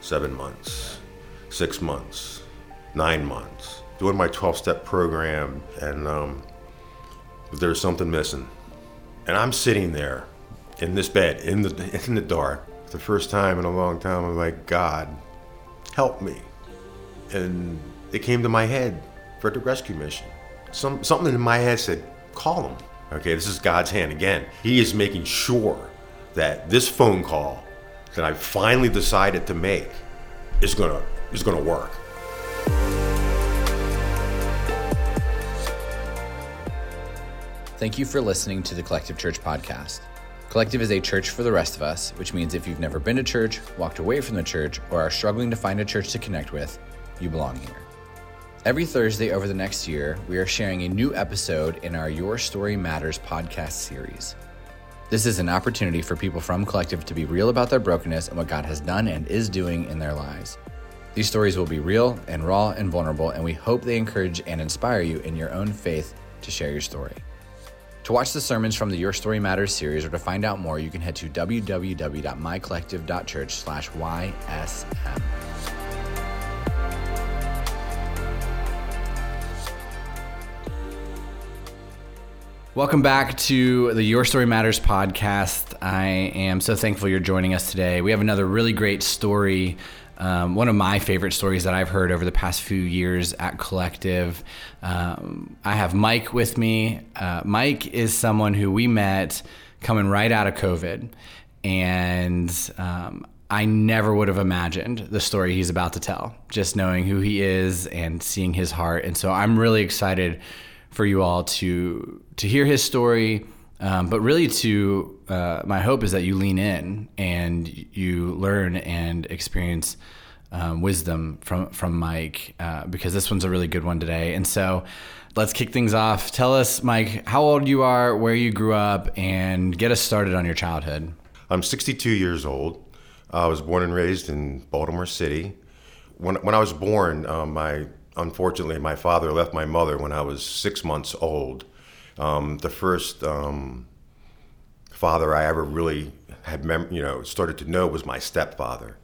seven months, six months, nine months, doing my 12 step program, and um, there was something missing. And I'm sitting there in this bed in the, in the dark. For the first time in a long time, I'm like, God, help me. And it came to my head for the rescue mission. Some, something in my head said, call him. Okay, this is God's hand again. He is making sure that this phone call that I finally decided to make is gonna is gonna work. Thank you for listening to the Collective Church podcast. Collective is a church for the rest of us, which means if you've never been to church, walked away from the church, or are struggling to find a church to connect with, you belong here. Every Thursday over the next year, we are sharing a new episode in our Your Story Matters podcast series. This is an opportunity for people from Collective to be real about their brokenness and what God has done and is doing in their lives. These stories will be real and raw and vulnerable, and we hope they encourage and inspire you in your own faith to share your story. To watch the sermons from the Your Story Matters series or to find out more, you can head to www.mycollective.church/ysm. Welcome back to the Your Story Matters podcast. I am so thankful you're joining us today. We have another really great story. Um, one of my favorite stories that I've heard over the past few years at Collective. Um, I have Mike with me. Uh, Mike is someone who we met coming right out of COVID. And um, I never would have imagined the story he's about to tell, just knowing who he is and seeing his heart. And so I'm really excited for you all to to hear his story, um, but really to uh, my hope is that you lean in and you learn and experience um, wisdom from from Mike uh, because this one's a really good one today. And so let's kick things off. Tell us, Mike, how old you are, where you grew up, and get us started on your childhood. I'm 62 years old. I was born and raised in Baltimore City. When, when I was born, um, my unfortunately, my father left my mother when I was six months old. Um, the first um, father I ever really had, mem- you know, started to know was my stepfather,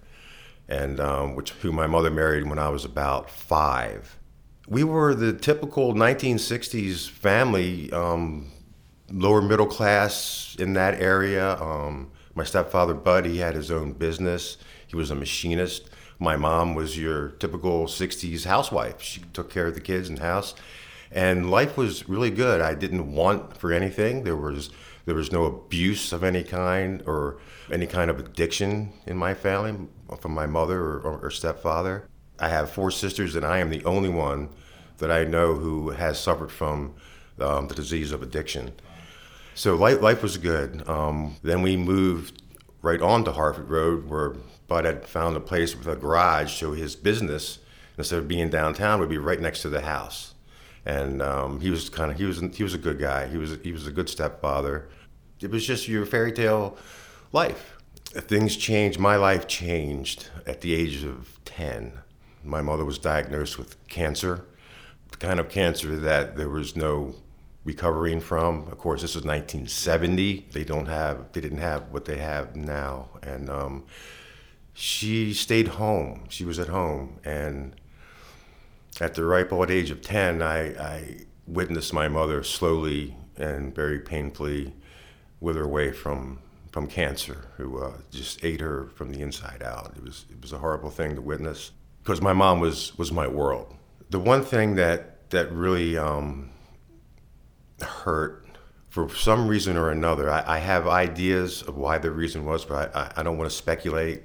and um, which who my mother married when I was about five. We were the typical 1960s family, um, lower middle class in that area. Um, my stepfather Bud, he had his own business. He was a machinist my mom was your typical 60s housewife. She took care of the kids and house. And life was really good. I didn't want for anything. There was there was no abuse of any kind or any kind of addiction in my family from my mother or, or stepfather. I have four sisters, and I am the only one that I know who has suffered from um, the disease of addiction. So life, life was good. Um, then we moved right on to Harford Road, where Bud had found a place with a garage, so his business, instead of being downtown, would be right next to the house. And um, he was kind of he was he was a good guy. He was he was a good stepfather. It was just your fairy tale life. Things changed. My life changed at the age of ten. My mother was diagnosed with cancer, the kind of cancer that there was no recovering from. Of course, this was 1970. They don't have, they didn't have what they have now, and um, she stayed home. She was at home, and at the ripe old age of 10, I, I witnessed my mother slowly and very painfully wither away from from cancer, who uh, just ate her from the inside out. It was it was a horrible thing to witness because my mom was was my world. The one thing that that really um, hurt for some reason or another. I, I, have ideas of why the reason was, but I, I don't want to speculate.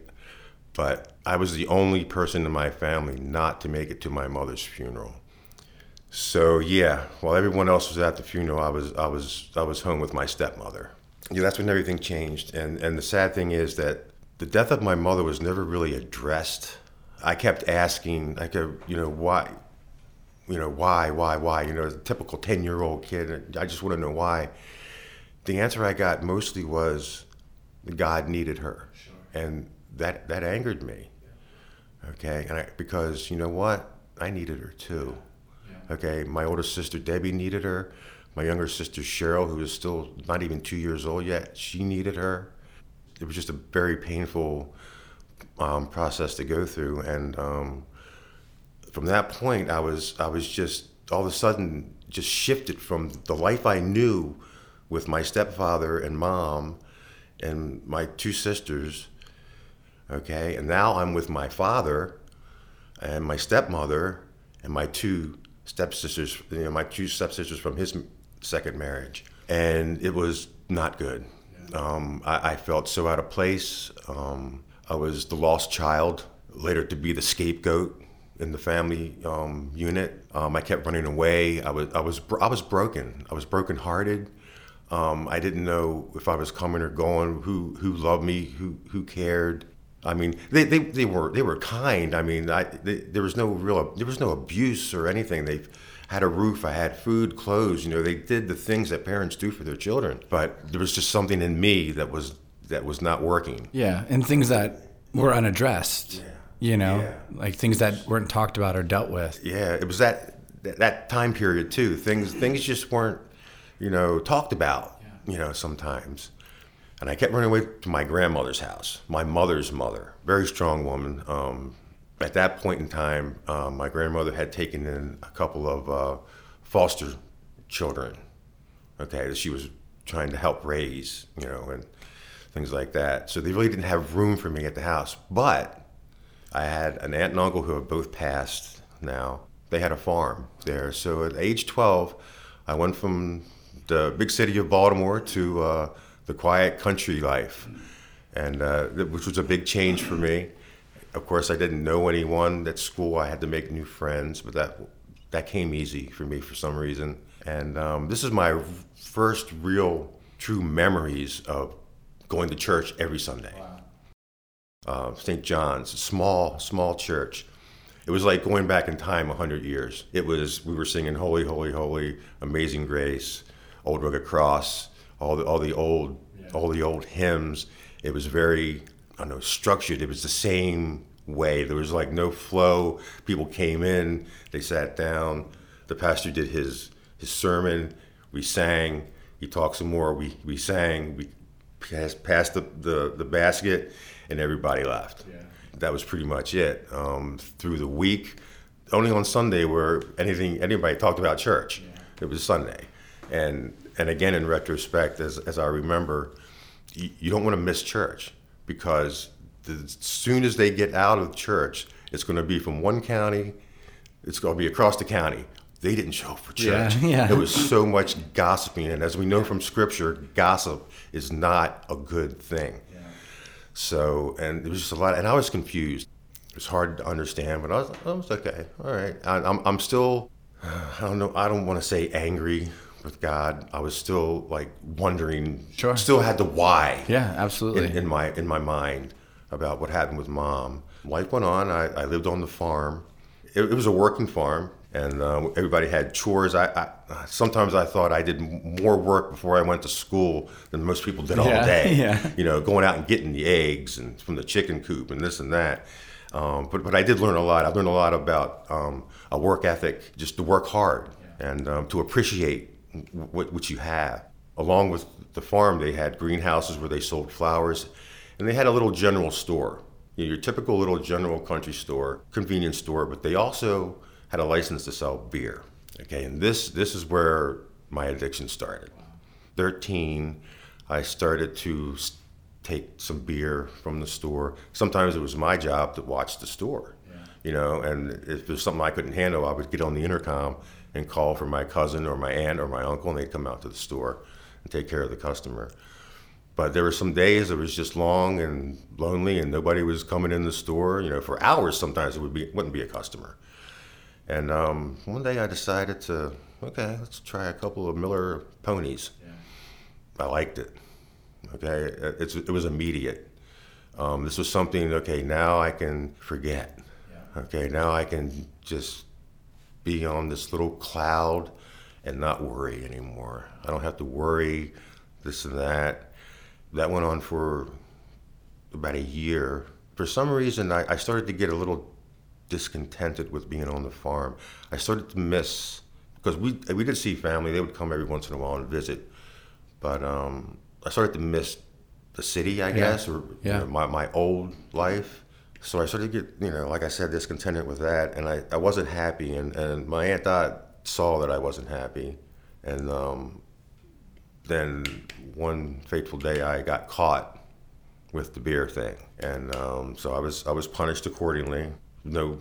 But I was the only person in my family not to make it to my mother's funeral. So yeah, while everyone else was at the funeral, I was I was I was home with my stepmother. Yeah, that's when everything changed. And and the sad thing is that the death of my mother was never really addressed. I kept asking, I could, you know, why you know, why, why, why? You know, a typical 10 year old kid. I just want to know why. The answer I got mostly was God needed her. Sure. And that, that angered me. Okay. And I, because you know what? I needed her too. Okay. My older sister Debbie needed her. My younger sister Cheryl, who is still not even two years old yet, she needed her. It was just a very painful um, process to go through, and um, from that point, I was I was just all of a sudden just shifted from the life I knew with my stepfather and mom and my two sisters. Okay, and now I'm with my father and my stepmother and my two stepsisters, you know, my two stepsisters from his second marriage. And it was not good. Um, I, I, felt so out of place. Um, I was the lost child, later to be the scapegoat in the family um, unit. Um, I kept running away. I was I was I was broken. I was brokenhearted. Um, I didn't know if I was coming or going. Who who loved me? Who who cared? I mean, they, they, they were they were kind. I mean, I, they, there was no real there was no abuse or anything. They had a roof. I had food, clothes. You know, they did the things that parents do for their children. But there was just something in me that was that was not working. Yeah, and things that were unaddressed. Yeah you know, yeah. like things that weren't talked about or dealt with. Yeah, it was that that time period too. Things things just weren't, you know, talked about. Yeah. You know, sometimes. And I kept running away to my grandmother's house, my mother's mother, very strong woman. Um, at that point in time, um, my grandmother had taken in a couple of uh, foster children. Okay, that she was trying to help raise, you know, and things like that. So they really didn't have room for me at the house. But I had an aunt and uncle who have both passed now. They had a farm there. So at age 12, I went from the big city of Baltimore to uh, the quiet country life, and uh, which was a big change for me. Of course, I didn't know anyone at school. I had to make new friends, but that that came easy for me for some reason. And um, this is my first real, true memories of going to church every Sunday. Wow uh, St. John's, a small, small church. It was like going back in time 100 years. It was, we were singing Holy, Holy, Holy, Amazing Grace, Old Rugged Cross, all the, all the old, yeah. all the old hymns. It was very, I don't know, structured. It was the same way. There was like no flow. People came in, they sat down. The pastor did his, his sermon. We sang. He talked some more. We, we sang. We passed, passed the, the, the basket and everybody left. Yeah. That was pretty much it. Um, through the week, only on Sunday where anything anybody talked about church. Yeah. It was Sunday, and and again in retrospect, as as I remember, you, you don't want to miss church because as soon as they get out of church, it's going to be from one county, it's going to be across the county. They didn't show up for church. Yeah, yeah. There was so much gossiping, and as we know from Scripture, gossip is not a good thing. So, and it was just a lot, and I was confused. It was hard to understand, but I was, I was okay. All right. I, I'm, I'm still, I don't know, I don't want to say angry with God. I was still like wondering, sure. still had the why. Yeah, absolutely. In, in my, in my mind about what happened with mom. Life went on. I, I lived on the farm. It, it was a working farm and uh, everybody had chores. I, I, sometimes I thought I did more work before I went to school than most people did all yeah, day. Yeah. You know, going out and getting the eggs and from the chicken coop and this and that. Um, but but I did learn a lot. I learned a lot about um, a work ethic, just to work hard yeah. and um, to appreciate what what you have. Along with the farm, they had greenhouses where they sold flowers, and they had a little general store. You know, your typical little general country store, convenience store, but they also had a license to sell beer. Okay, and this this is where my addiction started. 13, I started to take some beer from the store. Sometimes it was my job to watch the store, yeah. you know, and if there's something I couldn't handle, I would get on the intercom and call for my cousin or my aunt or my uncle, and they'd come out to the store and take care of the customer. But there were some days it was just long and lonely, and nobody was coming in the store. You know, for hours sometimes it would be wouldn't be a customer. And um, one day I decided to, okay, let's try a couple of Miller ponies. Yeah. I liked it. Okay, it's, it was immediate. Um, this was something, okay, now I can forget. Yeah. Okay, now I can just be on this little cloud and not worry anymore. I don't have to worry this and that. That went on for about a year. For some reason, I, I started to get a little discontented with being on the farm. I started to miss because we we did see family. They would come every once in a while and visit, but um, I started to miss the city, I yeah. guess, or yeah. you know, my my old life. So I started to get, you know, like I said, discontented with that, and I, I wasn't happy. And, and my aunt Dot saw that I wasn't happy, and um, then one fateful day I got caught with the beer thing, and um, so I was I was punished accordingly. No,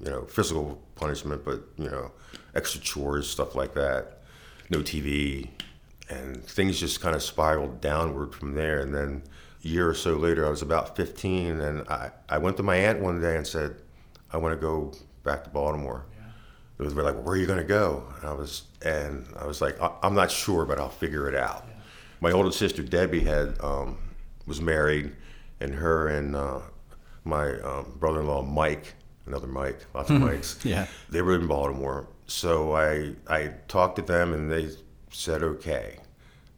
you know, physical punishment, but you know, extra chores, stuff like that. No TV, and things just kind of spiraled downward from there. And then year or so later, I was about 15, and I, I went to my aunt one day and said, I want to go back to Baltimore. Yeah. They were like, where are you going to go? And I was, and I was like, I'm not sure, but I'll figure it out. Yeah. My older sister Debbie had um, was married, and her and uh, my um, brother-in-law Mike, another Mike, lots of Mikes. yeah, they were in Baltimore. So I I talked to them, and they said okay.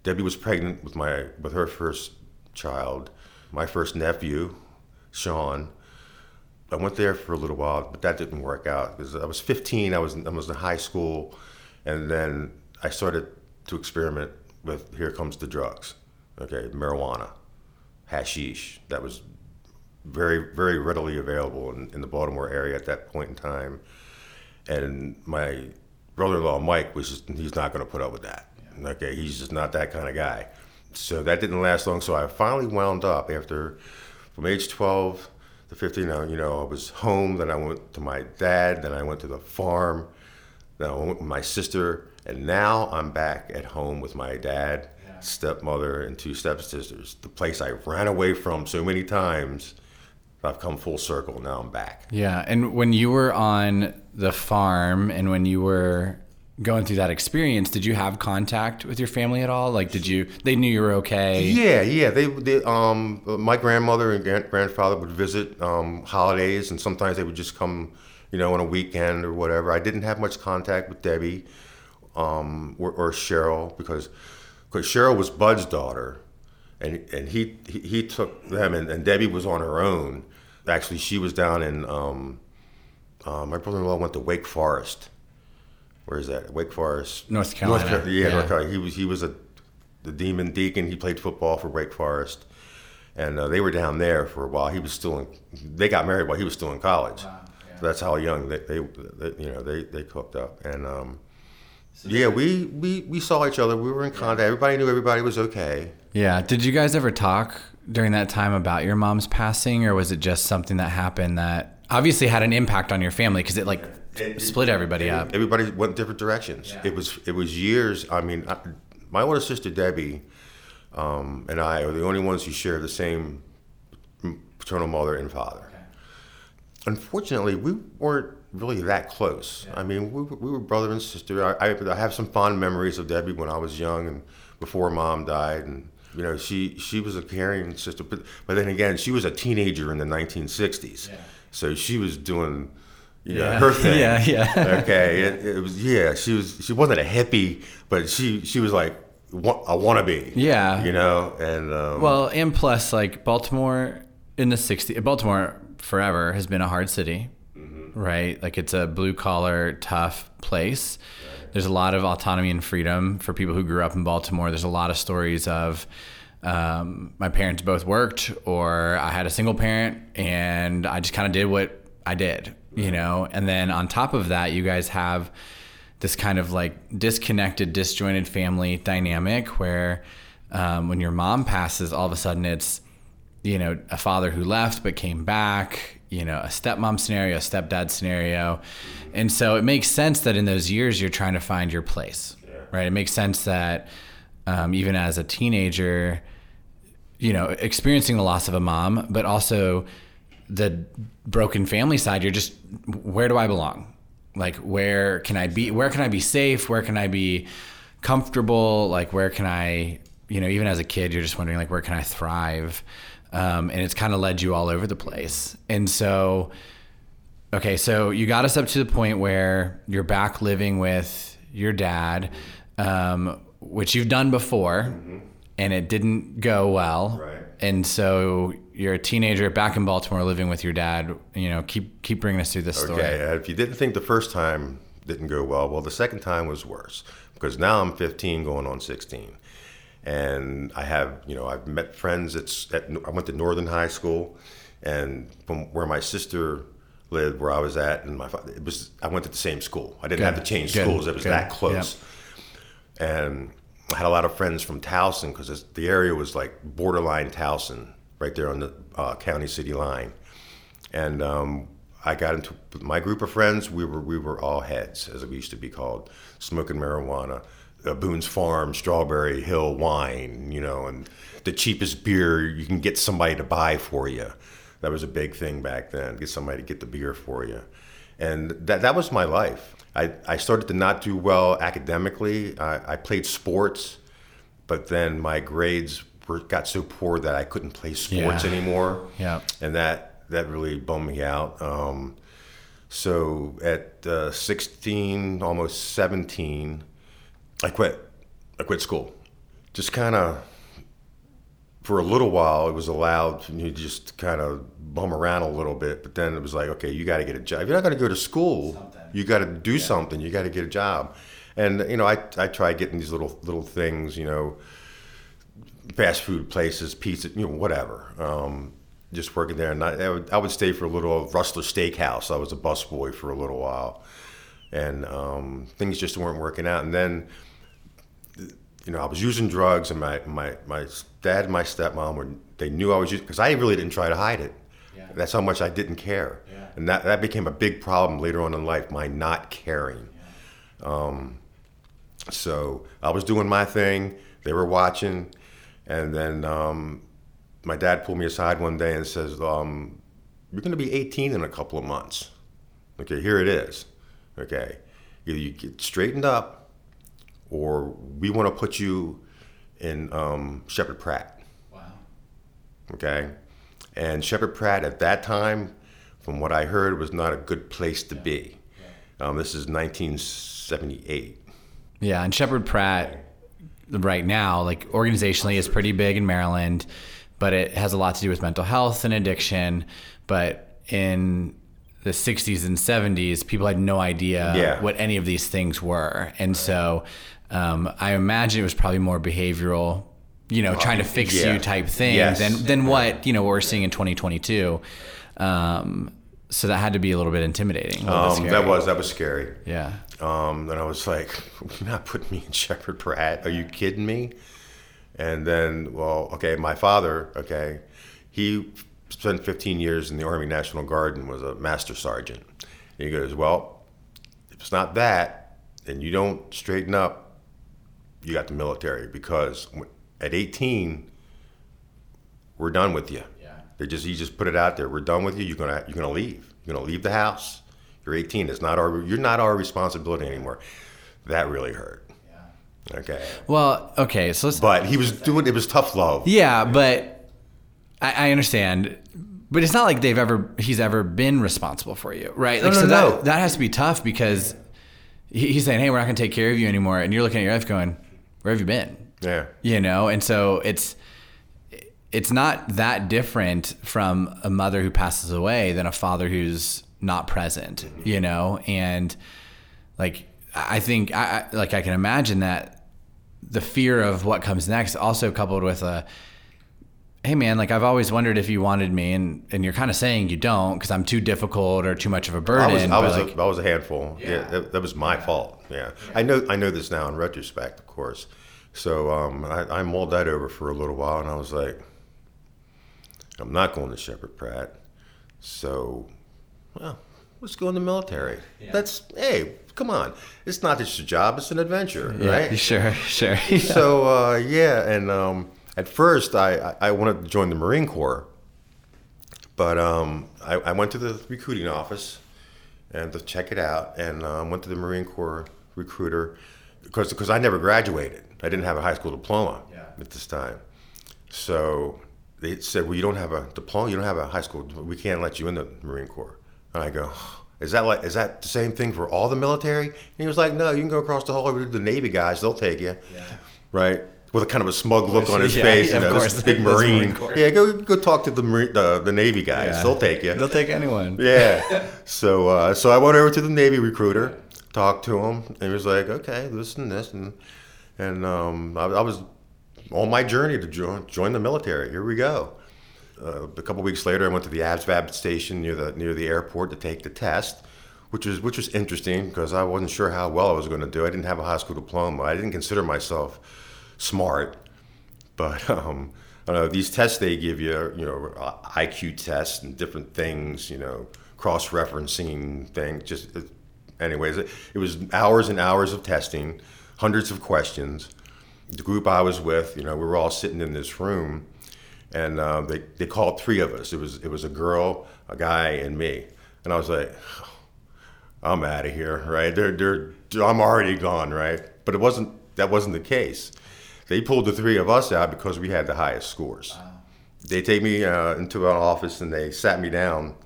Debbie was pregnant with my with her first child, my first nephew, Sean. I went there for a little while, but that didn't work out because I was 15. I was I was in high school, and then I started to experiment with here comes the drugs, okay, marijuana, hashish. That was very very readily available in, in the Baltimore area at that point in time, and my brother-in-law Mike was just, he's not going to put up with that. Okay, he's just not that kind of guy. So that didn't last long. So I finally wound up after from age 12 to 15. You know, I was home. Then I went to my dad. Then I went to the farm. Then I went with my sister, and now I'm back at home with my dad, yeah. stepmother, and two stepsisters. The place I ran away from so many times I've come full circle. Now I'm back. Yeah. And when you were on the farm and when you were going through that experience, did you have contact with your family at all? Like, did you, they knew you were okay? Yeah. Yeah. They, they um, my grandmother and grandfather would visit um, holidays and sometimes they would just come, you know, on a weekend or whatever. I didn't have much contact with Debbie um, or, or Cheryl because, because Cheryl was Bud's daughter and and he he, he took them, and, and, Debbie was on her own. Actually, she was down in. Um, uh, my brother-in-law went to Wake Forest. Where is that? Wake Forest, North Carolina. North Carolina. Yeah, yeah, North Carolina. He was he was a the Demon Deacon. He played football for Wake Forest, and uh, they were down there for a while. He was still in. They got married while he was still in college. Wow. Yeah. So that's how young they, they, they, you know they they cooked up and. Um, so yeah, we, we we saw each other. We were in contact. Everybody knew everybody was okay. Yeah. Did you guys ever talk during that time about your mom's passing, or was it just something that happened that obviously had an impact on your family because it like it, split everybody it, up? Everybody went different directions. Yeah. It was it was years. I mean, I, my older sister Debbie um, and I are the only ones who share the same paternal mother and father. Okay. Unfortunately, we weren't really that close. Yeah. I mean, we, we were brother and sister. I, I, I have some fond memories of Debbie when I was young and before mom died and you know, she she was a caring sister, but but then again, she was a teenager in the 1960s, yeah. so she was doing. You know, yeah. her thing. Yeah, yeah. okay, it, it, was yeah. She was she wasn't a hippie, but she she was like I want to be. Yeah, you know, and um, well, and plus like Baltimore in the 60s, Baltimore forever has been a hard city, mm-hmm. right? Like it's a blue collar, tough place. There's a lot of autonomy and freedom for people who grew up in Baltimore. There's a lot of stories of um, my parents both worked, or I had a single parent, and I just kind of did what I did, you know. And then on top of that, you guys have this kind of like disconnected, disjointed family dynamic where um, when your mom passes, all of a sudden it's you know a father who left but came back you know a stepmom scenario a stepdad scenario and so it makes sense that in those years you're trying to find your place right it makes sense that um, even as a teenager you know experiencing the loss of a mom but also the broken family side you're just where do i belong like where can i be where can i be safe where can i be comfortable like where can i you know even as a kid you're just wondering like where can i thrive um, and it's kind of led you all over the place. And so, okay, so you got us up to the point where you're back living with your dad, um, which you've done before, mm-hmm. and it didn't go well. Right. And so you're a teenager back in Baltimore living with your dad. You know, keep keep bringing us through this story. Okay, uh, if you didn't think the first time didn't go well, well, the second time was worse because now I'm 15, going on 16 and I have you know I've met friends at, at I went to Northern High School, and from where my sister lived, where I was at, and my father, it was I went to the same school. I didn't have to change Good. schools; it was Good. that close. And I had a lot of friends from Towson because the area was like borderline Towson, right there on the uh, county city line. And um, I got into my group of friends. We were we were all heads, as we used to be called, smoking marijuana. Uh, Boone's Farm, Strawberry Hill wine, you know, and the cheapest beer you can get somebody to buy for you. That was a big thing back then. Get somebody to get the beer for you, and that that was my life. I, I started to not do well academically. I, I played sports, but then my grades were, got so poor that I couldn't play sports Yeah. anymore Yeah. and that that really bummed me out. Um, so at uh, 16, almost 17, I quit. I quit school. Just kind of for a little while, it was allowed you just kind of bum around a little bit. But then it was like, okay, you got to get a job. If you're not going to go to school, you got to do something. You got to get a job. And you know, I I tried getting these little little things, you know, fast food places, pizza, you know, whatever. Um, just working there, and I, I, would, I would stay for a little Rustler Steakhouse. I was a busboy for a little while, and um, things just weren't working out. And then, you know, I was using drugs, and my my, my dad and my stepmom were they knew I was using because I really didn't try to hide it. Yeah. That's how much I didn't care, Yeah. and that that became a big problem later on in life. My not caring. Yeah. Um, so I was doing my thing. They were watching, and then um, my dad pulled me aside one day and says, um, "You're going to be 18 in a couple of months. Okay, here it is. Okay, either you get straightened up, or we want to put you in um, Sheppard Pratt. Wow. Okay, and Sheppard Pratt at that time, from what I heard, was not a good place to be. Um, this is 1978. Yeah, and Sheppard Pratt right now, like organizationally, is pretty big in Maryland, but it has a lot to do with mental health and addiction. But in the 60s and 70s, people had no idea Yeah. what any of these things were, and so um, I imagine it was probably more behavioral. You know, trying to fix yeah. you type thing Yes. than than what you know what we're seeing in 2022. Um, so that had to be a little bit intimidating. little bit Um, that was that was scary. yeah. Um, and I was like, "You're not putting me in Sheppard Pratt? Are you kidding me?" And then, well, okay, my father, okay, he spent 15 years in the Army National Guard and was a master sergeant. And he goes, "Well, if it's not that, and you don't straighten up, you got the military because at 18, we're done with you." Yeah. They just he just put it out there. We're done with you. You're gonna you're gonna leave. You're gonna leave the house. You're 18. It's not our you're not our responsibility anymore. That really hurt. Yeah. Okay. Well, okay, so let's But he was doing it was tough love. Yeah, but I, I understand. But it's not like they've ever he's ever been responsible for you, right? Like No, so no, that no. that has to be tough because he, he's saying, "Hey, we're not going to take care of you anymore," and you're looking at your life going, "Where have you been?" Yeah. You know, and so it's it's not that different from a mother who passes away than a father who's not present. You know, and like I think I I- like I can imagine that the fear of what comes next also coupled with a hey man like i've always wondered if you wanted me and and you're kind of saying you don't because i'm too difficult or too much of a burden I was I was, like, a, I was a handful. Yeah, Yeah. that, that was my fault. Yeah. I know I know this now in retrospect, of course. So um, I, I mulled that over for a little while, and I was like, I'm not going to Sheppard Pratt. So, well, let's go in the military. That's hey, come on. It's not just a job; it's an adventure, yeah, right? sure sure so uh, yeah, and um, at first I, I wanted to join the Marine Corps, but um, I, I went to the recruiting office and to check it out, and um, went to the Marine Corps recruiter because because I never graduated. I didn't have a high school diploma Yeah. at this time, so they said, "Well, you don't have a diploma. You don't have a high school. We can't let you in the Marine Corps." And I go. Is that like is that the same thing for all the military? And he was like, No, you can go across the hall over to the Navy guys, they'll take you yeah. right? With a kind of a smug look on his Yeah, face, yeah, you of know, course. this big Marine. Marine Yeah, go go talk to the Marine, the, the Navy guys. Yeah. They'll take you. they'll take anyone yeah. So uh, so I went over to the Navy recruiter, talked to him, and he was like, okay, this and this, and and um, I, I was on my journey to join join the military. Here we go. Uh, a couple weeks later, I went to the ASVAB station near the near the airport to take the test, which was which was interesting because I wasn't sure how well I was going to do. I didn't have a high school diploma. I didn't consider myself smart, but um, I don't know these tests they give you, you know, IQ tests and different things, you know, cross-referencing things. Just anyways, it, it was hours and hours of testing, hundreds of questions. The group I was with, you know, we were all sitting in this room and uh, they, they called three of us. It was it was a girl, a guy, and me. And I was like, I'm out of here, right? They're, they're, I'm already gone, right? But it wasn't that wasn't the case. They pulled the three of us out because we had the highest scores. Wow. They take me uh, into an office and they sat me down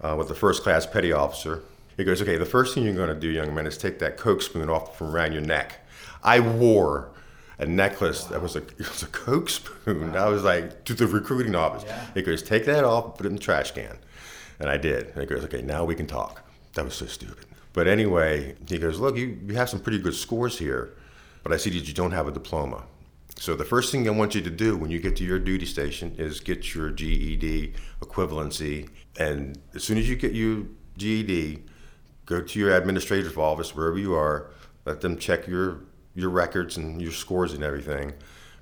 uh, with the first class petty officer. He goes, "Okay, the first thing you're going to do, young man, is take that coke spoon off from around your neck." I wore a necklace wow. that was a it was a coke spoon. Wow. I was like to the recruiting office. Yeah. He goes, take that off, put it in the trash can, and I did. And he goes, okay, now we can talk. That was so stupid. But anyway, he goes, look, you, you have some pretty good scores here, but I see that you don't have a diploma. So the first thing I want you to do when you get to your duty station is get your GED equivalency, and as soon as you get your GED, go to your administrative office wherever you are. Let them check your your records and your scores and everything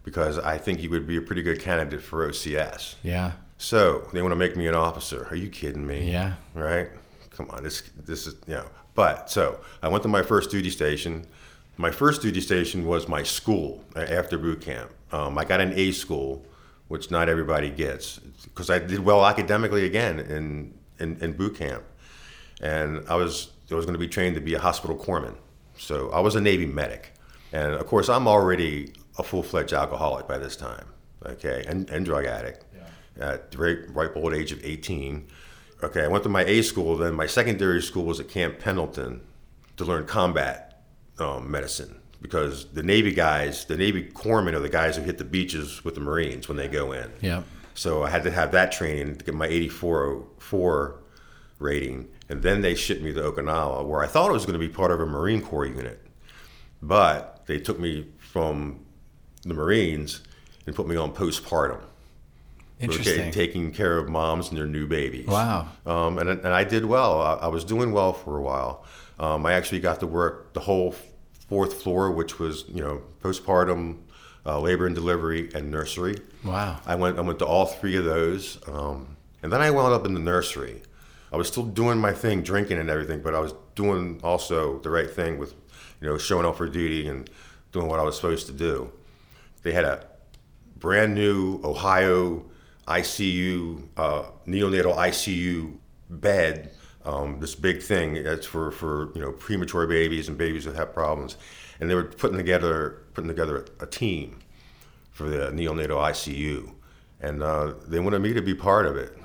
because I think you would be a pretty good candidate for OCS. Yeah. So they want to make me an officer. Are you kidding me? Yeah. Right? Come on, this this is you know. But so I went to my first duty station. My first duty station was my school after boot camp. Um, I got an A school, which not everybody gets because I did well academically again in, in, in boot camp, and I was I was going to be trained to be a hospital corpsman. So I was a Navy medic. And of course, I'm already a full fledged alcoholic by this time, okay, and, and drug addict yeah. at the very ripe old age of 18. Okay, I went to my A school, then my secondary school was at Camp Pendleton to learn combat um, medicine because the Navy guys, the Navy corpsmen are the guys who hit the beaches with the Marines when they go in. Yeah. So I had to have that training to get my 8404 rating. And then they shipped me to Okinawa, where I thought it was going to be part of a Marine Corps unit. But they took me from the Marines and put me on postpartum. Interesting. Okay, taking care of moms and their new babies. Wow. Um, and, and I did well. I, I, was doing well for a while. Um, I actually got to work the whole fourth floor, which was you know postpartum, uh, labor and delivery, and nursery. Wow. I went I went to all three of those, um, and then I wound up in the nursery. I was still doing my thing, drinking and everything, but I was doing also the right thing with you know, showing up for duty and doing what I was supposed to do. They had a brand new Ohio ICU, uh, neonatal ICU bed, um, this big thing that's for, for you know premature babies and babies that have problems, and they were putting together putting together a team for the neonatal ICU, and uh, they wanted me to be part of it.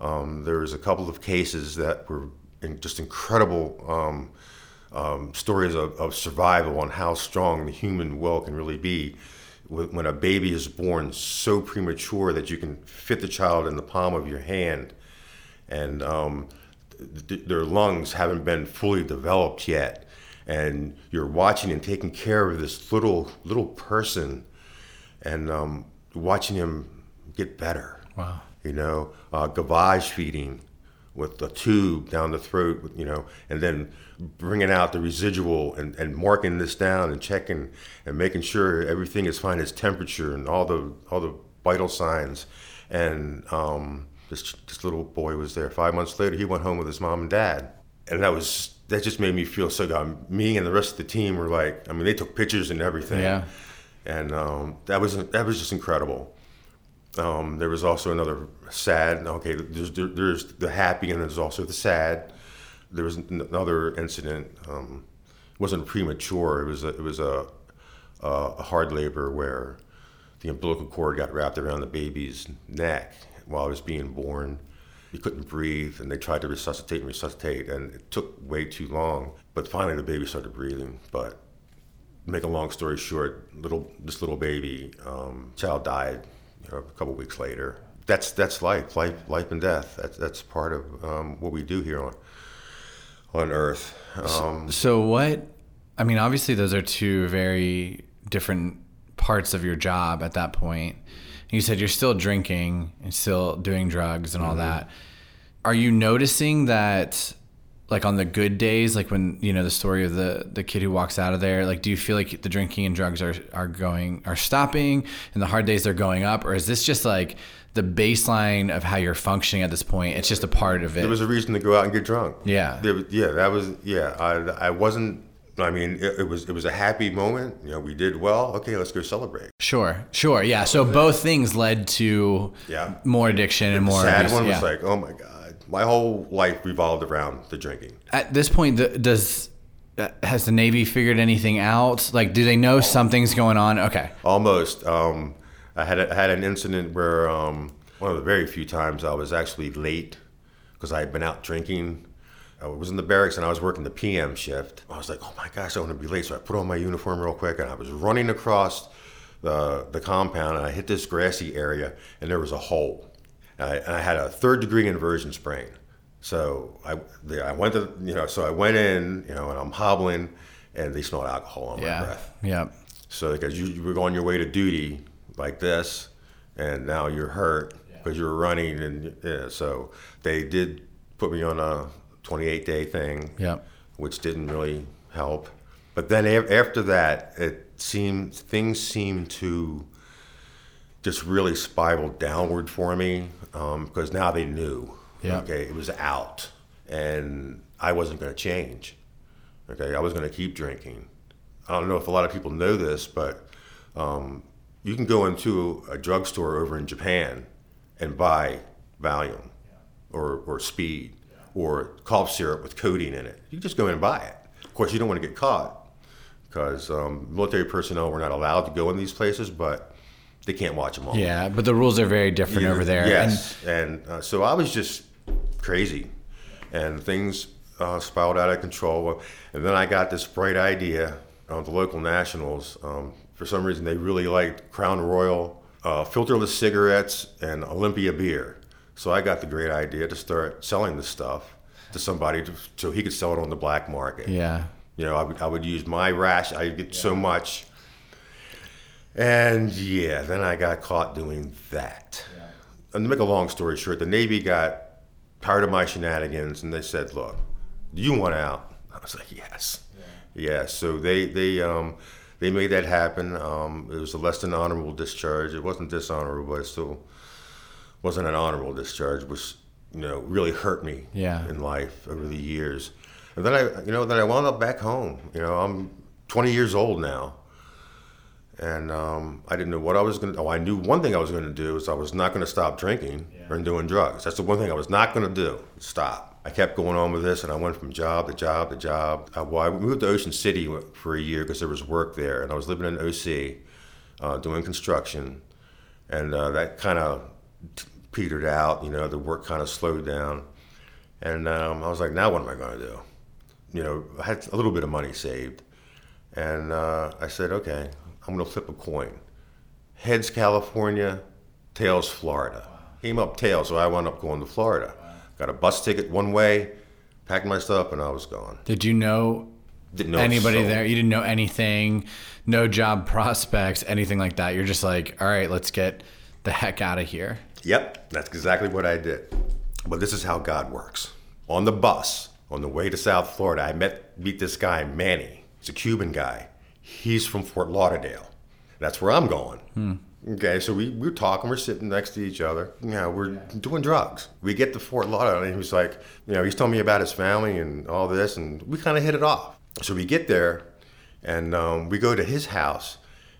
Wow. Um, there was a couple of cases that were in just incredible um, um, stories of, of, survival on how strong the human will can really be when a baby is born so premature that you can fit the child in the palm of your hand. And um, th- their lungs haven't been fully developed yet. And you're watching and taking care of this little little person and um, watching him get better. Wow. You know uh, gavage feeding with a tube down the throat, you know, and then bringing out the residual and, and marking this down and checking and making sure everything is fine, his temperature and all the all the vital signs. And um, this this little boy was there. Five months later, he went home with his mom and dad, and that was that just made me feel so good. Me and the rest of the team were like, I mean, they took pictures and everything. Yeah. And um, that was that was just incredible. Um, there was also another sad. Okay, there's there's the happy and there's also the sad. There was another incident. Um, it wasn't premature. It was a, it was a, a hard labor where the umbilical cord got wrapped around the baby's neck while it was being born. He couldn't breathe, and they tried to resuscitate and resuscitate, and it took way too long. But finally, the baby started breathing. But make a long story short, little this little baby um, child died you know, a couple weeks later. That's that's life, life, life and death. That's that's part of um, what we do here on on Earth. Um, so, so what? I mean, obviously, those are two very different parts of your job at that point. You said you're still drinking and still doing drugs and all Mm-hmm. that. Are you noticing that like on the good days, like when you know the story of the the kid who walks out of there, like do you feel like the drinking and drugs are are going are stopping and the hard days they're going up, or is this just like the baseline of how you're functioning at this point? It's just a part of it. There was a reason to go out and get drunk. Yeah. There yeah, that was yeah. I I wasn't. I mean, it, it was it was a happy moment. You know, we did well. Okay, let's go celebrate. Sure, sure, yeah. So both things led to Yeah. more addiction and more. Sad abuse, one was yeah. like, oh my god, my whole life revolved around the drinking. At this point, the, does uh, has the Navy figured anything out? Like, do they know something's going on? Okay, Almost. Um, I had a, had an incident where um, one of the very few times I was actually late because I had been out drinking. I was in the barracks and I was working the PM shift. I was like, oh my gosh, I want to be late. So I put on my uniform real quick and I was running across the, the compound and I hit this grassy area and there was a hole. And I, and I had a third degree inversion sprain. So I, the, I went to, you know, so I went in, you know, and I'm hobbling and they smelled alcohol on my breath. yeah, So because you, you were on your way to duty like this, and now you're hurt because you were running, and yeah, so they did put me on a 28 day thing, yeah. which didn't really help. But then af- after that, it seemed things seemed to just really spiral downward for me because now they knew. Yeah. Okay, it was out, and I wasn't going to change. Okay, I was going to keep drinking. I don't know if a lot of people know this, but um, you can go into a drugstore over in Japan and buy Valium or, or Speed or cough syrup with codeine in it. You just go in and buy it. Of course, you don't want to get caught because um, military personnel were not allowed to go in these places, but they can't watch them all. Yeah, but the rules are very different over there. Yes, and, uh, so I was just crazy, and things uh, spiraled out of control. And then I got this bright idea of the local nationals. Um, for some reason, they really liked Crown Royal, uh, filterless cigarettes, and Olympia beer. So I got the great idea to start selling this stuff to somebody to, so he could sell it on the black market. Yeah, You know, I would, I would use my rash. I get so much. And yeah, then I got caught doing that. And to make a long story short, the Navy got tired of my shenanigans and they said, look, do you want out? I was like, yes. Yeah, so they, they, um, they made that happen. Um, it was a less than honorable discharge. It wasn't dishonorable, but it still wasn't an honorable discharge, which, you know, really hurt me Yeah. in life over the years. And then I, you know, then I wound up back home. You know, I'm 20 years old now, and um, I didn't know what I was going to. Oh, I knew one thing I was going to do is I was not going to stop drinking or doing drugs. That's the one thing I was not going to do. Stop. I kept going on with this, and I went from job to job to job. I, well, I moved to Ocean City for a year because there was work there, and I was living in OC, uh, doing construction, and uh, that kind of petered out. You know, the work kind of slowed down, and um, I was like, now what am I going to do? You know, I had a little bit of money saved, and uh, I said, okay, I'm going to flip a coin. Heads California, tails Florida. Came up tails, so I wound up going to Florida. Got a bus ticket one way, packed my stuff, and I was gone. Did you know Didn't know anybody so- there? You didn't know anything, no job prospects, anything like that. You're just like, all right, let's get the heck out of here. Yep, that's exactly what I did. But this is how God works. On the bus, on the way to South Florida, I met meet this guy Manny. He's a Cuban guy. He's from Fort Lauderdale. That's where I'm going. Okay, so we, we're talking, we're sitting next to each other. You know, we're doing drugs. We get to Fort Lauderdale, and he was like, you know, he's telling me about his family and all this, and we kind of hit it off. So we get there, and um, we go to his house,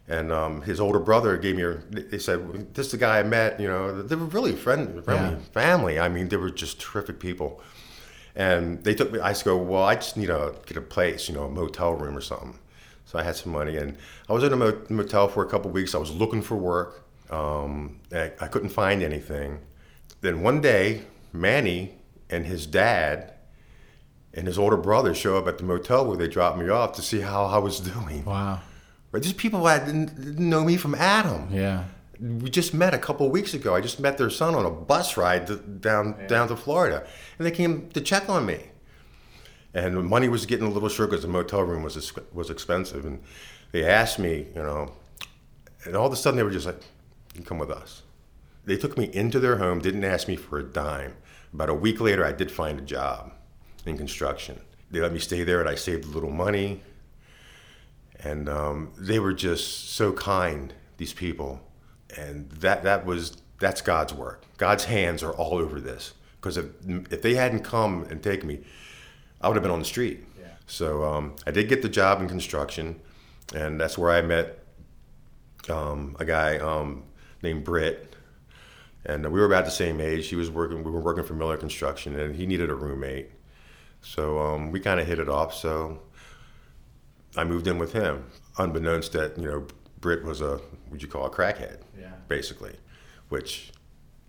and um, his older brother gave me. A, they said, "This is the guy I met." You know, they were really friendly, friendly Yeah. family. I mean, they were just terrific people. And they took me. I said, go, "Well, I just need to get a place, you know, a motel room or something." So I had some money, and I was in a motel for a couple weeks. I was looking for work. Um, I, I couldn't find anything. Then one day, Manny and his dad and his older brother show up at the motel where they dropped me off to see how I was doing. Wow. Right? These people that didn't, didn't know me from Adam. Yeah. We just met a couple weeks ago. I just met their son on a bus ride to, down down to Florida, and they came to check on me. And the money was getting a little short because the motel room was was expensive, and they asked me, you know, and all of a sudden they were just like, You come with us. They took me into their home, didn't ask me for a dime. About a week later, I did find a job in construction. They let me stay there, and I saved a little money. And um, they were just so kind, these people. And that, that was, that's God's work. God's hands are all over this. Because if, if they hadn't come and taken me, I would have been on the street. Yeah. So um, I did get the job in construction, and that's where I met um, a guy um, named Britt, and we were about the same age. He was working. We were working for Miller Construction, and he needed a roommate. So um, we kind of hit it off. So I moved in with him, unbeknownst that you know Britt was a what you call a crackhead, Yeah. basically, which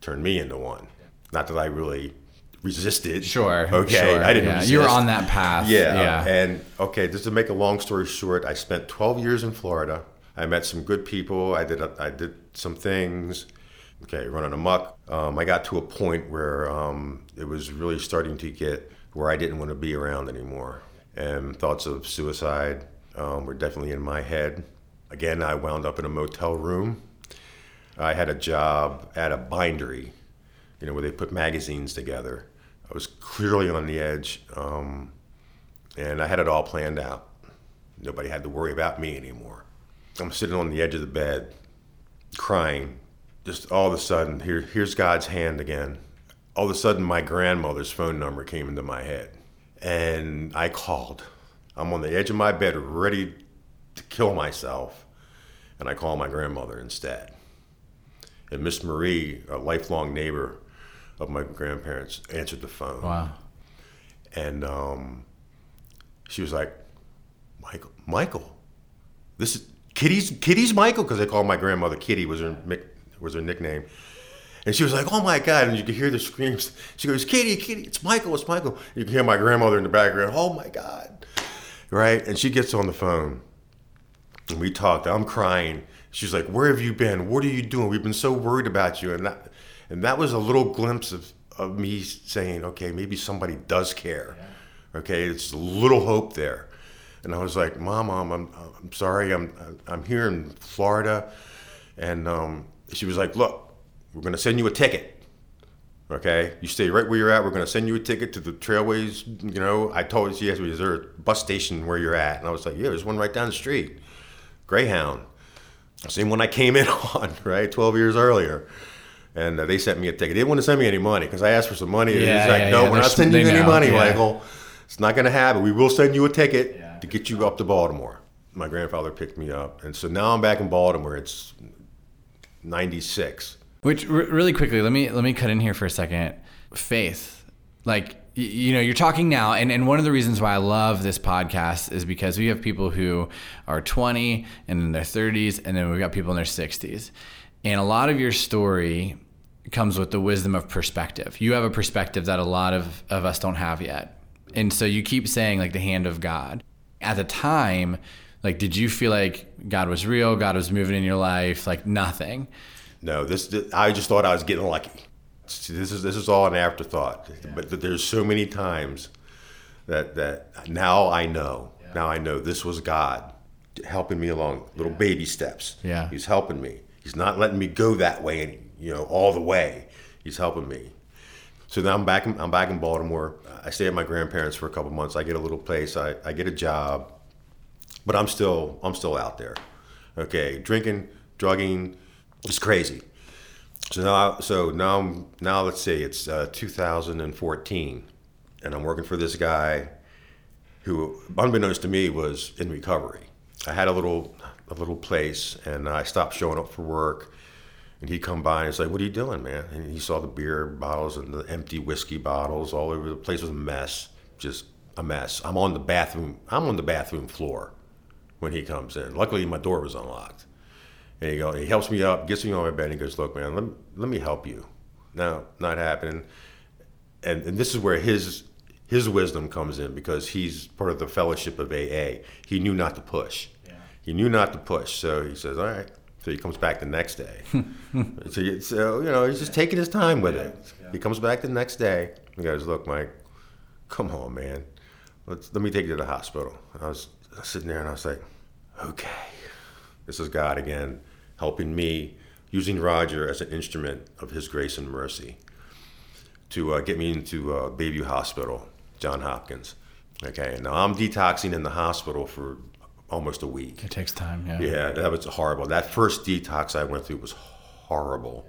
turned me into one. Not that I really resisted. Sure. Okay. sure, I didn't. yeah. You were on that path. Yeah. Yeah. And okay, just to make a long story short, I spent 12 years in Florida. I met some good people. I did I did some things. Okay, running amok. Um, I got to a point where um, it was really starting to get where I didn't want to be around anymore, and thoughts of suicide um, were definitely in my head. Again, I wound up in a motel room. I had a job at a bindery, you know, where they put magazines together. I was clearly on the edge, um, and I had it all planned out. Nobody had to worry about me anymore. I'm sitting on the edge of the bed, crying. Just all of a sudden, here, here's God's hand again. All of a sudden, my grandmother's phone number came into my head, and I called. I'm on the edge of my bed, ready to kill myself, and I call my grandmother instead. And Miss Marie, a lifelong neighbor of my grandparents, answered the phone. Wow. And um, she was like, Michael, Michael, this is Kitty's Kitty's Michael because they called my grandmother Kitty was her was her nickname. And she was like, "Oh my God!" And you could hear the screams. She goes, "Kitty, Kitty, it's Michael, it's Michael." You can hear my grandmother in the background. Oh my God! Right? And she gets on the phone, and we talked. I'm crying. She's like, "Where have you been? What are you doing? We've been so worried about you." And that, and that was a little glimpse of, of me saying, "Okay, maybe somebody does care." Okay, it's a little hope there. And I was like, "Mom, Mom, I'm, I'm sorry. I'm, I'm here in Florida." And um, she was like, "Look, we're going to send you a ticket. Okay, you stay right where you're at. We're going to send you a ticket to the Trailways. You know, I told her, she asked me, "Is there a bus station where you're at?" And I was like, "Yeah, there's one right down the street, Greyhound." Same one I came in on, right, 12 years earlier. And uh, they sent me a ticket. They didn't want to send me any money because I asked for some money. And Yeah, he's like, yeah, "No, yeah. we're not sending you any money. Michael. It's not going to happen. We will send you a ticket to get you up to Baltimore." My grandfather picked me up, and so now I'm back in Baltimore. It's 96. Which r- really quickly, let me let me cut in here for a second. Faith, like you know, you're talking now, and and one of the reasons why I love this podcast is because we have people who are 20 and in their 30s, and then we've got people in their 60s, and a lot of your story comes with the wisdom of perspective. You have a perspective that a lot of of us don't have yet, and so you keep saying like the hand of God. At the time, like, did you feel like God was real? God was moving in your life? Like nothing. No, this, I just thought I was getting lucky. See, This is this is all an afterthought. But there's so many times that that now I know. Now I know this was God helping me along, little baby steps. Yeah. He's helping me. He's not letting me go that way, you know, all the way. He's helping me. So now I'm back. In, I'm back in Baltimore. I stay at my grandparents for a couple months. I get a little place. I, I get a job, but I'm still I'm still out there. Okay, drinking, drugging, it's crazy. So now, so now, I'm- now let's see, it's uh, 2014, and I'm working for this guy who, unbeknownst to me, was in recovery. I had a little, a little place, and I stopped showing up for work. And he'd come by and say, "What are you doing, man?" And he saw the beer bottles and the empty whiskey bottles all over the place. Was a mess, just a mess. I'm on the bathroom. I'm on the bathroom floor when he comes in. Luckily, my door was unlocked. And he go, he helps me up, gets me on my bed, and he goes, "Look, man, let, let me help you." No, not happening. And and this is where his his wisdom comes in because he's part of the fellowship of AA. He knew not to push. Yeah. He knew not to push, so he says, "All right." So he comes back the next day. so, you- so you know, he's just taking his time with it. He comes back the next day. He goes, "Look, Mike, come on, man. Let's let me take you to the hospital." And I was sitting there, and I was like, "Okay." This is God again helping me using Roger as an instrument of His grace and mercy to uh, get me into uh, Bayview Hospital, John Hopkins. Okay, and now I'm detoxing in the hospital for almost a week. It takes time. Yeah. Yeah, that was horrible. That first detox I went through was horrible.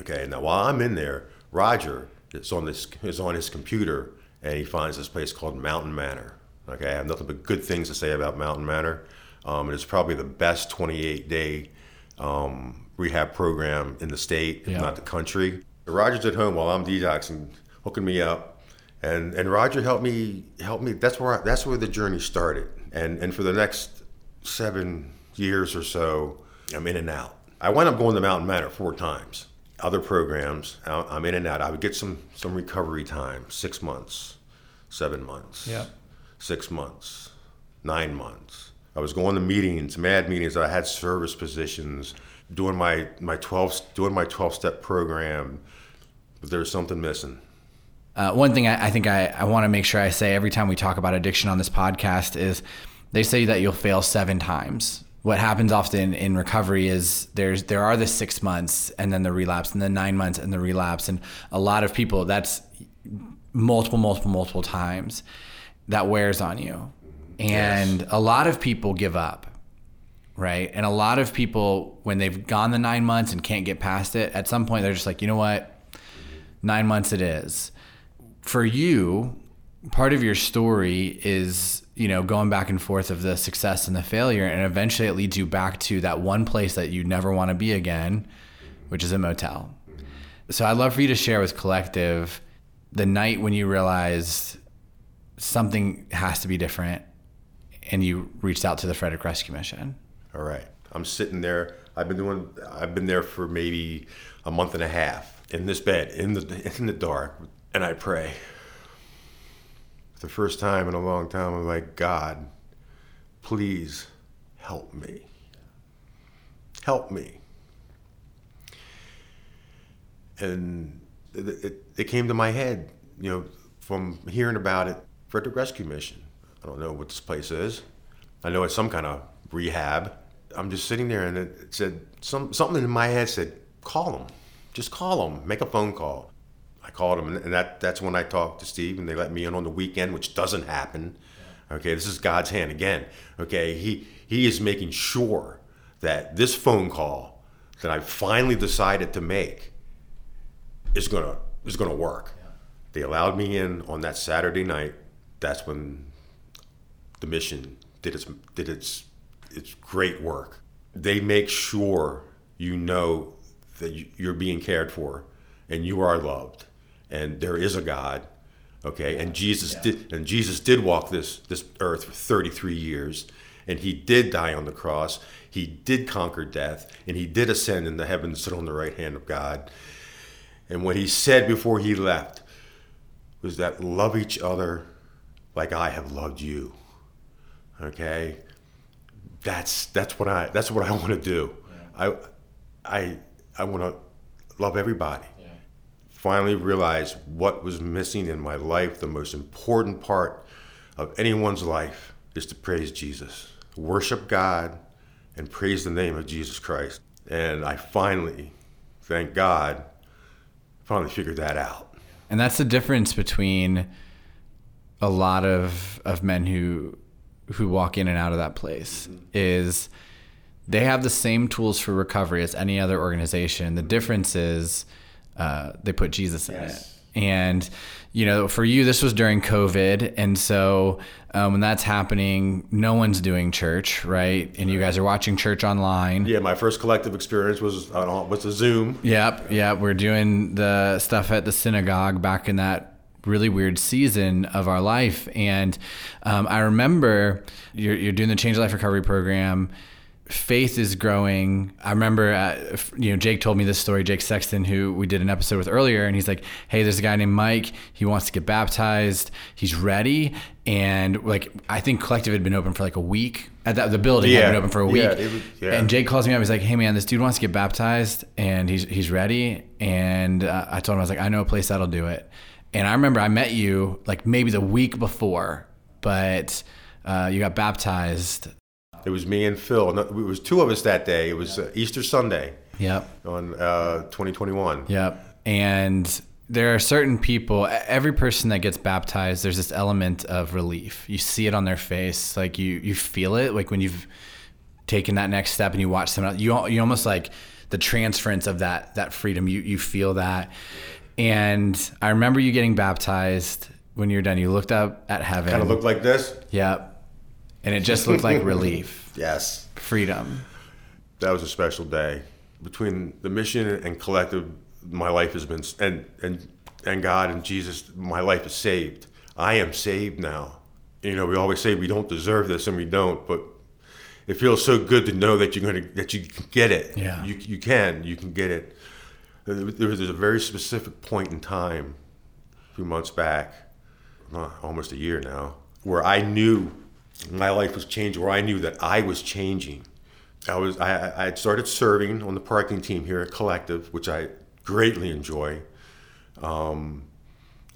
Okay, now while I'm in there, Roger is on this is on his computer and he finds this place called Mountain Manor. Okay, I have nothing but good things to say about Mountain Manor. Um, it's probably the best 28 day um, rehab program in the state, if Yeah. not the country. Roger's at home while I'm detoxing, hooking me up, and and Roger helped me help me. That's where I, that's where the journey started. And and for the next seven years or so, I'm in and out. I wound up going to Mountain Manor four times. Other programs, I- I'm in and out. I would get some some recovery time, six months, seven months, Yeah. six months, nine months. I was going to meetings, mad meetings. I had service positions, doing my my twelve doing my twelve step program, but there was something missing. Uh, one thing I, I think I, I want to make sure I say every time we talk about addiction on this podcast is they say that you'll fail seven times. What happens often in recovery is there's there are the six months and then the relapse and then nine months and the relapse. And a lot of people that's multiple multiple multiple times that wears on you. And a lot of people give up right? And a lot of people when they've gone the nine months and can't get past it at some point they're just like you know what? Nine months it is for you part of your story is you know going back and forth of the success and the failure and eventually it leads you back to that one place that you never want to be again which is a motel so i'd love for you to share with collective the night when you realized something has to be different and you reached out to the frederick rescue mission All right. I'm sitting there. I've been doing. I've been there for maybe a month and a half in this bed in the in the dark, and I pray. For the first time in a long time, I'm like, God, please help me. Help me. And it, it, it came to my head, you know, from hearing about it, Frederick Rescue Mission. I don't know what this place is. I know it's some kind of rehab. I'm just sitting there, and it, said some something in my head said, "Call them, just call them, make a phone call." I called them, and that that's when I talked to Steve, and they let me in on the weekend, which doesn't happen. Okay, this is God's hand again. Okay, he he is making sure that this phone call that I finally decided to make is gonna is gonna work. They allowed me in on that Saturday night. That's when the mission did its did its its great work. They make sure you know that you- you're being cared for and you are loved and there is a God. Okay, and Jesus did and Jesus did walk this this earth for 33 years and he did die on the cross. He did conquer death and he did ascend in the heavens sit on the right hand of God. And what he said before he left was that love each other like I have loved you. Okay? That's that's what I that's what I want to do. I I I want to love everybody. Finally realized what was missing in my life. The most important part of anyone's life is to praise Jesus, worship God, and praise the name of Jesus Christ. And I finally, thank God, finally figured that out. And that's the difference between a lot of of men who who walk in and out of that place mm-hmm. is they have the same tools for recovery as any other organization. The difference is uh, they put Jesus in Yes. it. And you know, for you, this was during COVID, and so um, when that's happening, no one's doing church, right? And you guys are watching church online. Yeah, my first collective experience was on was a Zoom. Yep, yep. We're doing the stuff at the synagogue back in that really weird season of our life. And um, I remember you're, you're doing the Change Life Recovery Program. Faith is growing. I remember, uh, you know, Jake told me this story. Jake Sexton, who we did an episode with earlier, and he's like, "Hey, there's a guy named Mike. He wants to get baptized. He's ready." And like, I think Collective had been open for like a week. At that, the building had been open for a week. Yeah, was- yeah. And Jake calls me up. He's like, "Hey man, this dude wants to get baptized, and he's he's ready." And uh, I told him I was like, "I know a place that'll do it." And I remember I met you like maybe the week before, but uh, you got baptized. It was me and Phil. It was two of us that day. It was uh, Easter Sunday. Yep. on uh, 2021. Yep. And there are certain people, every person that gets baptized, there's this element of relief. You see it on their face, like you you feel it, like when you've taken that next step and you watch someone else, you you almost like the transference of that that freedom. You you feel that. And I remember you getting baptized when you were done. You looked up at heaven. Kind of looked like this. Yep. And it just looked like relief, Yes. freedom. that was a special day. Between the mission and collective, my life has been and and and God and Jesus, my life is saved. I am saved now. You know, we always say we don't deserve this, and we don't, but it feels so good to know that you're gonna that you can get it. Yeah. you you can you can get it. There was a very specific point in time, a few months back, uh, almost a year now, where I knew my life was changing, where I knew that I was changing. I was I, I had started serving on the parking team here at Collective, which I greatly enjoy. Um,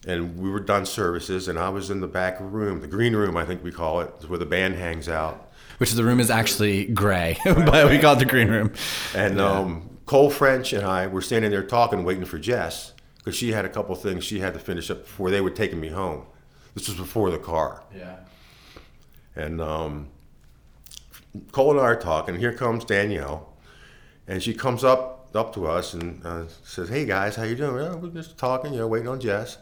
and we were done services, and I was in the back room, the green room, I think we call it, is where the band hangs out. Which the room is actually gray, but we call it the green room. And um, Cole French and I were standing there talking, waiting for Jess, because she had a couple things she had to finish up before they were taking me home. This was before the car. Yeah. And um, Cole and I are talking. Here comes Danielle, and she comes up up to us and uh, says, "Hey guys, how you doing? "Oh, we're just talking, you know, waiting on Jess."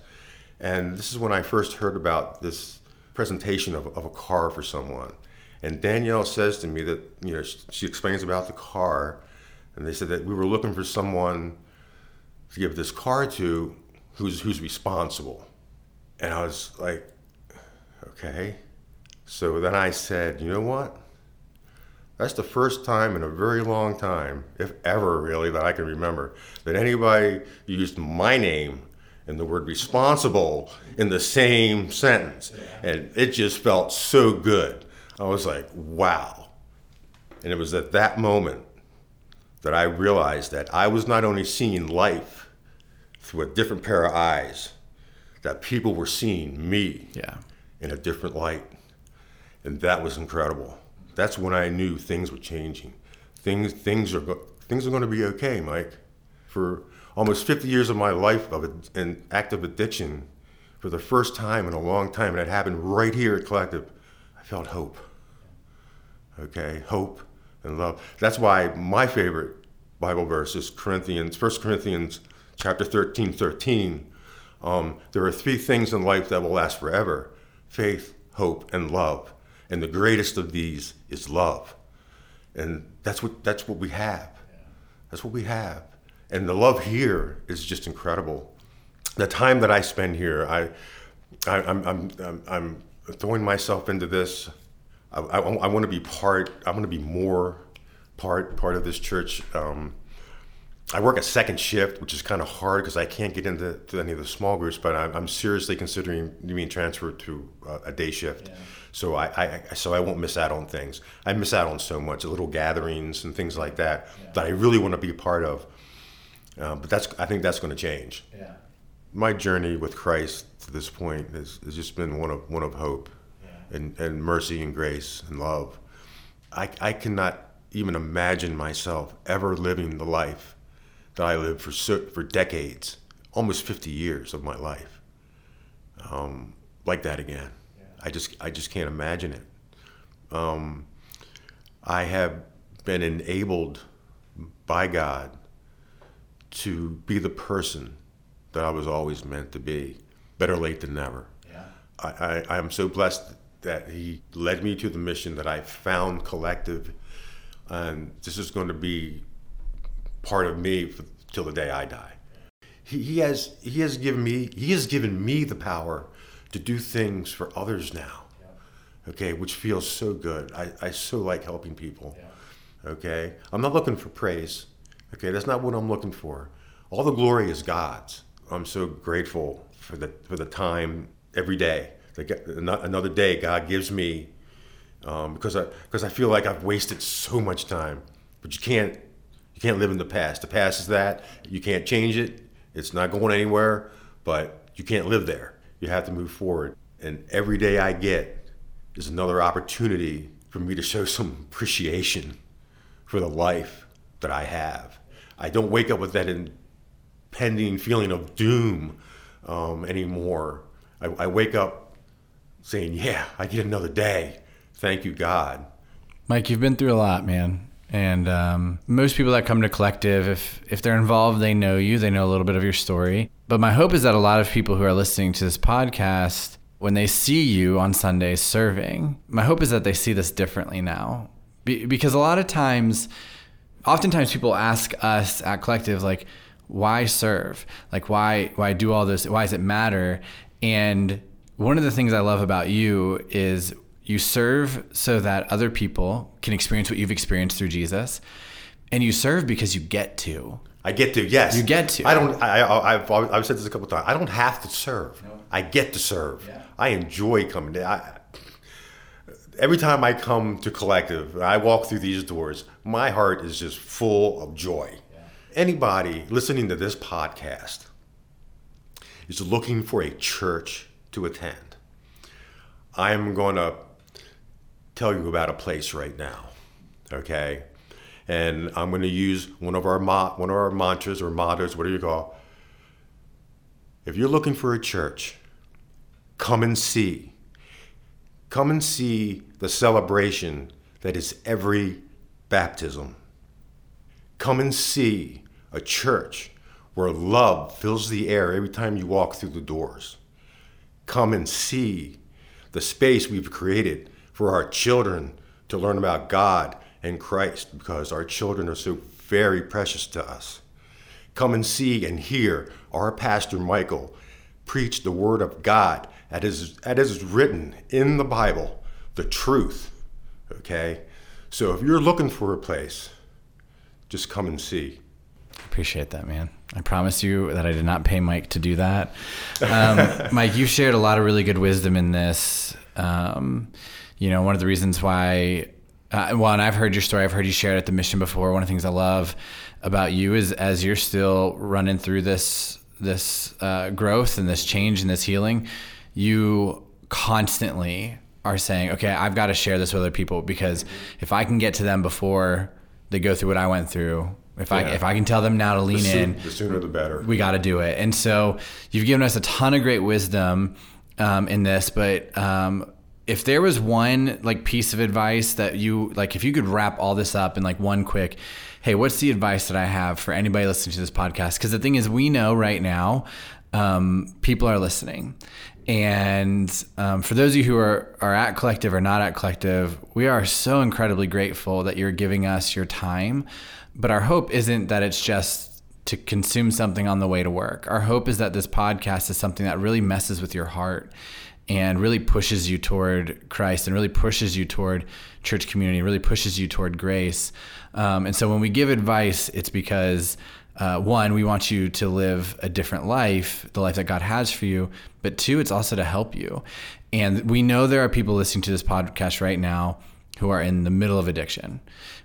And this is when I first heard about this presentation of, of a car for someone. And Danielle says to me that you know she, she explains about the car, and they said that we were looking for someone to give this car to who's who's responsible. And I was like, okay. So then I said, you know what? That's the first time in a very long time, if ever really, that I can remember, that anybody used my name and the word responsible in the same sentence. And it just felt so good. I was like, wow. And it was at that moment that I realized that I was not only seeing life through a different pair of eyes, that people were seeing me Yeah. in a different light. And that was incredible. That's when I knew things were changing. Things things are things are going to be okay, Mike. For almost 50 years of my life of an active addiction, for the first time in a long time, and it happened right here at Collective, I felt hope. Okay, hope and love. That's why my favorite Bible verse is Corinthians, 1 Corinthians chapter 13, 13. Um, there are three things in life that will last forever faith, hope, and love. And the greatest of these is love. And that's what, that's what we have. That's what we have. And the love here is just incredible. The time that I spend here, I, I, I'm, I'm, I'm, I'm throwing myself into this. I, I, I want to be part, I want to be more part, part of this church. Um, I work a second shift, which is kind of hard because I can't get into to any of the small groups. But I'm, I'm seriously considering being transferred to uh, a day shift, so I, I so I won't miss out on things. I miss out on so much, little gatherings and things like that that I really want to be a part of. Uh, but that's I think that's going to change. Yeah. My journey with Christ to this point has, has just been one of one of hope, and, and mercy and grace and love. I I cannot even imagine myself ever living the life that I lived for so, for decades, almost 50 years of my life, um, like that again. I just I just can't imagine it. Um, I have been enabled by God to be the person that I was always meant to be. Better late than never. Yeah. I, I, I am so blessed that he led me to the mission that I found collective, and this is going to be part of me for, till the day I die. He, he has he has given me he has given me the power to do things for others now. Okay, which feels so good. I, I so like helping people. Okay, I'm not looking for praise. Okay, that's not what I'm looking for. All the glory is God's. I'm so grateful for the for the time every day. God- Another day God gives me um, because I because I feel like I've wasted so much time. But you can't you can't live in the past. The past is that you can't change it. It's not going anywhere. But you can't live there. You have to move forward. And every day I get is another opportunity for me to show some appreciation for the life that I have. I don't wake up with that impending feeling of doom um, anymore. I, I wake up saying, "Yeah, I get another day. Thank you, God." Mike, you've been through a lot, man. And um, most people that come to Collective, if if they're involved, they know you. They know a little bit of your story. But my hope is that a lot of people who are listening to this podcast, when they see you on Sundays serving, my hope is that they see this differently now, Be- because a lot of times, oftentimes people ask us at Collective like, why serve? Like why why do all this? Why does it matter? And one of the things I love about you is you serve so that other people can experience what you've experienced through Jesus, and you serve because you get to. I get to, yes. You get to. I don't. I, I, I've, I've said this a couple times. I don't have to serve. No. I get to serve. Yeah. I enjoy coming. To, I, every time I come to Collective, I walk through these doors. My heart is just full of joy. Yeah. Anybody listening to this podcast is looking for a church to attend. I'm going to tell you about a place right now, okay? And I'm going to use one of our ma- one of our mantras or mottos, whatever you call. If you're looking for a church, come and see. Come and see the celebration that is every baptism. Come and see a church where love fills the air every time you walk through the doors. Come and see the space we've created for our children to learn about God and Christ because our children are so very precious to us. Come and see and hear our pastor Michael preach the word of God that is, that is written in the Bible, the truth. Okay? So if you're looking for a place, just come and see. Appreciate that, man. I promise you that I did not pay Mike to do that. Um, Mike, you shared a lot of really good wisdom in this. Um, you know, one of the reasons why, uh, well, and I've heard your story, I've heard you share it at the mission before. One of the things I love about you is as you're still running through this this uh, growth and this change and this healing, you constantly are saying, okay, I've got to share this with other people because if I can get to them before they go through what I went through, if yeah. I if I can tell them now to lean the in, the sooner the better. We got to do it. And so you've given us a ton of great wisdom um, in this, but um, if there was one like piece of advice that you like if you could wrap all this up in like one quick hey what's the advice that i have for anybody listening to this podcast? Because the thing is we know right now um, people are listening. And um, for those of you who are, are at collective or not at collective we are so incredibly grateful that you're giving us your time. But our hope isn't that it's just to consume something on the way to work. Our hope is that this podcast is something that really messes with your heart and really pushes you toward Christ and really pushes you toward church community, really pushes you toward grace. Um, and so when we give advice, it's because uh, one, we want you to live a different life, the life that God has for you. But two, it's also to help you. And we know there are people listening to this podcast right now who are in the middle of addiction.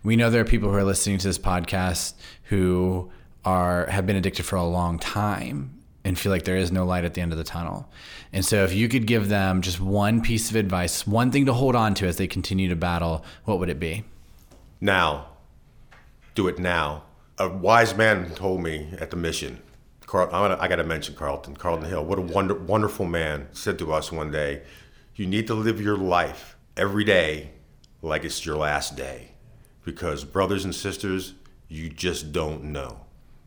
We know there are people who are listening to this podcast who are have been addicted for a long time and feel like there is no light at the end of the tunnel. And so, if you could give them just one piece of advice, one thing to hold on to as they continue to battle, what would it be? Now. Do it now. A wise man told me at the mission, Carl, gonna, I got to mention Carlton, Carlton Hill. What a wonder, wonderful man said to us one day, You need to live your life every day like it's your last day. Because, brothers and sisters, you just don't know.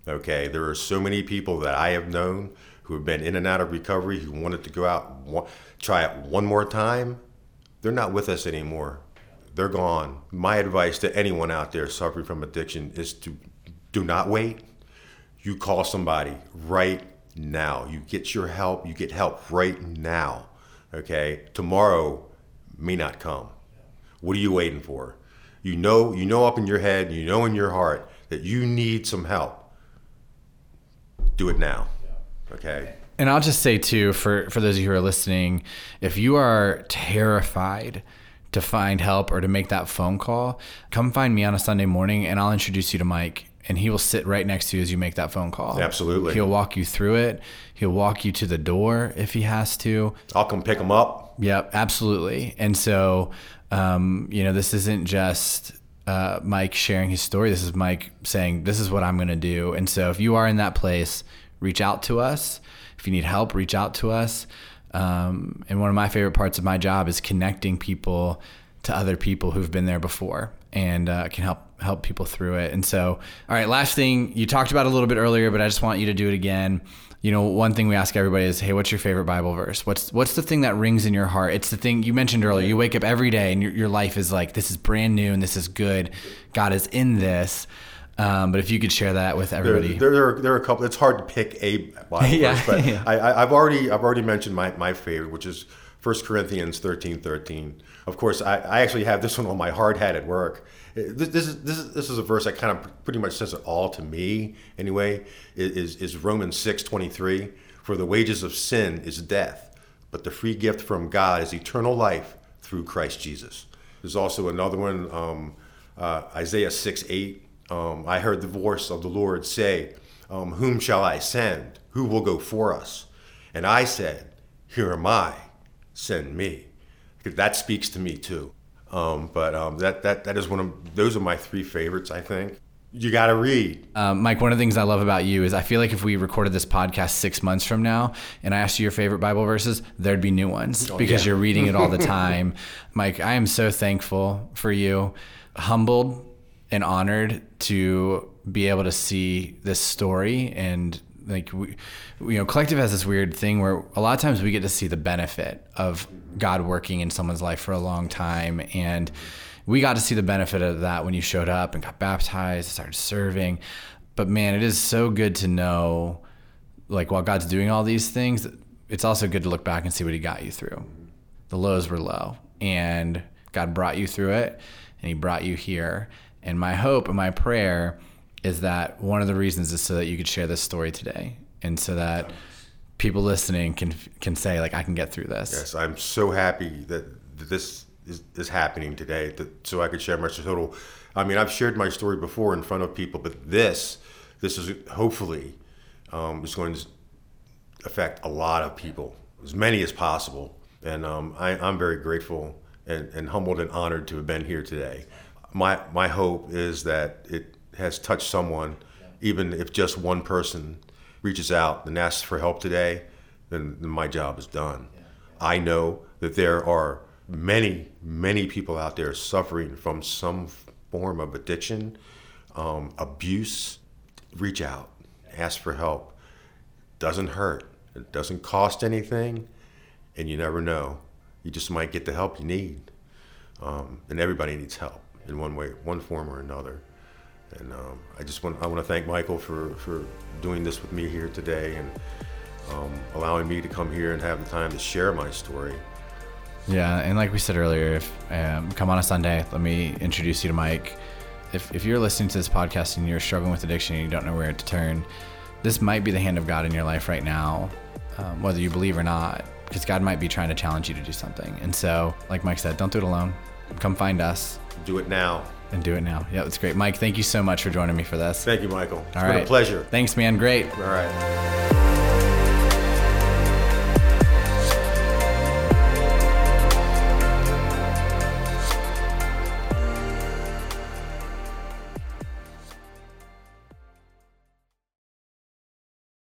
Okay, there are so many people that I have known who have been in and out of recovery who wanted to go out, try it one more time. They're not with us anymore. They're gone. My advice to anyone out there suffering from addiction is to do not wait. You call somebody right now. You get your help. You get help right now. Okay, tomorrow may not come. What are you waiting for? You know, you know up in your head, you know in your heart that you need some help do it now. Okay. And I'll just say too, for for those of you who are listening, if you are terrified to find help or to make that phone call, come find me on a Sunday morning, and I'll introduce you to Mike, and he will sit right next to you as you make that phone call. Absolutely. He'll walk you through it. He'll walk you to the door if he has to. I'll come pick him up. Yep, absolutely. And so, um, you know, this isn't just uh, Mike sharing his story. This is Mike saying, This is what I'm going to do. And so if you are in that place, reach out to us. If you need help, reach out to us. Um, and one of my favorite parts of my job is connecting people to other people who've been there before and uh, can help help people through it. And so, all right, last thing you talked about a little bit earlier, but I just want you to do it again. You know, one thing we ask everybody is, "Hey, what's your favorite Bible verse? What's what's the thing that rings in your heart?" It's the thing you mentioned earlier. You wake up every day and your, your life is like, "This is brand new and this is good. God is in this." Um, but if you could share that with everybody, there, there, there, are, there, are, a couple. It's hard to pick a Bible yeah, verse, but yeah. I, have already I've already mentioned my, my favorite, which is 1 Corinthians 13, 13. Of course, I, I actually have this one on my hard hat at work. This, this, is, this, is, this is a verse that kind of pretty much says it all to me, anyway, is, is Romans 6, 23. For the wages of sin is death, but the free gift from God is eternal life through Christ Jesus. There's also another one, um, uh, Isaiah 6, 8 um, I heard the voice of the Lord say, um, Whom shall I send? Who will go for us? And I said, Here am I, send me. That speaks to me too. Um, but um, that, that, that is one of those are my three favorites, I think. You got to read. Um, Mike, one of the things I love about you is I feel like if we recorded this podcast six months from now and I asked you your favorite Bible verses, there'd be new ones oh, because yeah. you're reading it all the time. Mike, I am so thankful for you, humbled and honored to be able to see this story and like we, you know collective has this weird thing where a lot of times we get to see the benefit of god working in someone's life for a long time. And we got to see the benefit of that when you showed up and got baptized started serving. But man it is so good to know like while god's doing all these things it's also good to look back and see what he got you through. The lows were low and god brought you through it and he brought you here. And my hope and my prayer is that one of the reasons is so that you could share this story today and so that people listening can can say like I can get through this. Yes, I'm so happy that this is, is happening today that so I could share my total I mean, I've shared my story before in front of people, but this this is hopefully um, is going to affect a lot of people, as many as possible. And um, I, I'm very grateful and, and humbled and honored to have been here today my my hope is that it has touched someone, even if just one person reaches out and asks for help today, then, then my job is done. I know that there are many many people out there suffering from some form of addiction, um, abuse. Reach out, ask for help. Doesn't hurt. It doesn't cost anything, and you never know. You just might get the help you need, um, and everybody needs help in one way, one form or another. And um, I just want I want to thank Michael for for doing this with me here today and um, allowing me to come here and have the time to share my story. Yeah, and like we said earlier, if um, come on a Sunday, let me introduce you to Mike. If if you're listening to this podcast and you're struggling with addiction and you don't know where to turn, this might be the hand of God in your life right now, um, whether you believe or not, because God might be trying to challenge you to do something. And so, like Mike said, don't do it alone. Come find us do it now. And do it now. Yeah, that's great. Mike, thank you so much for joining me for this. Thank you, Michael. It's All been a pleasure. Thanks, man. Great. All right.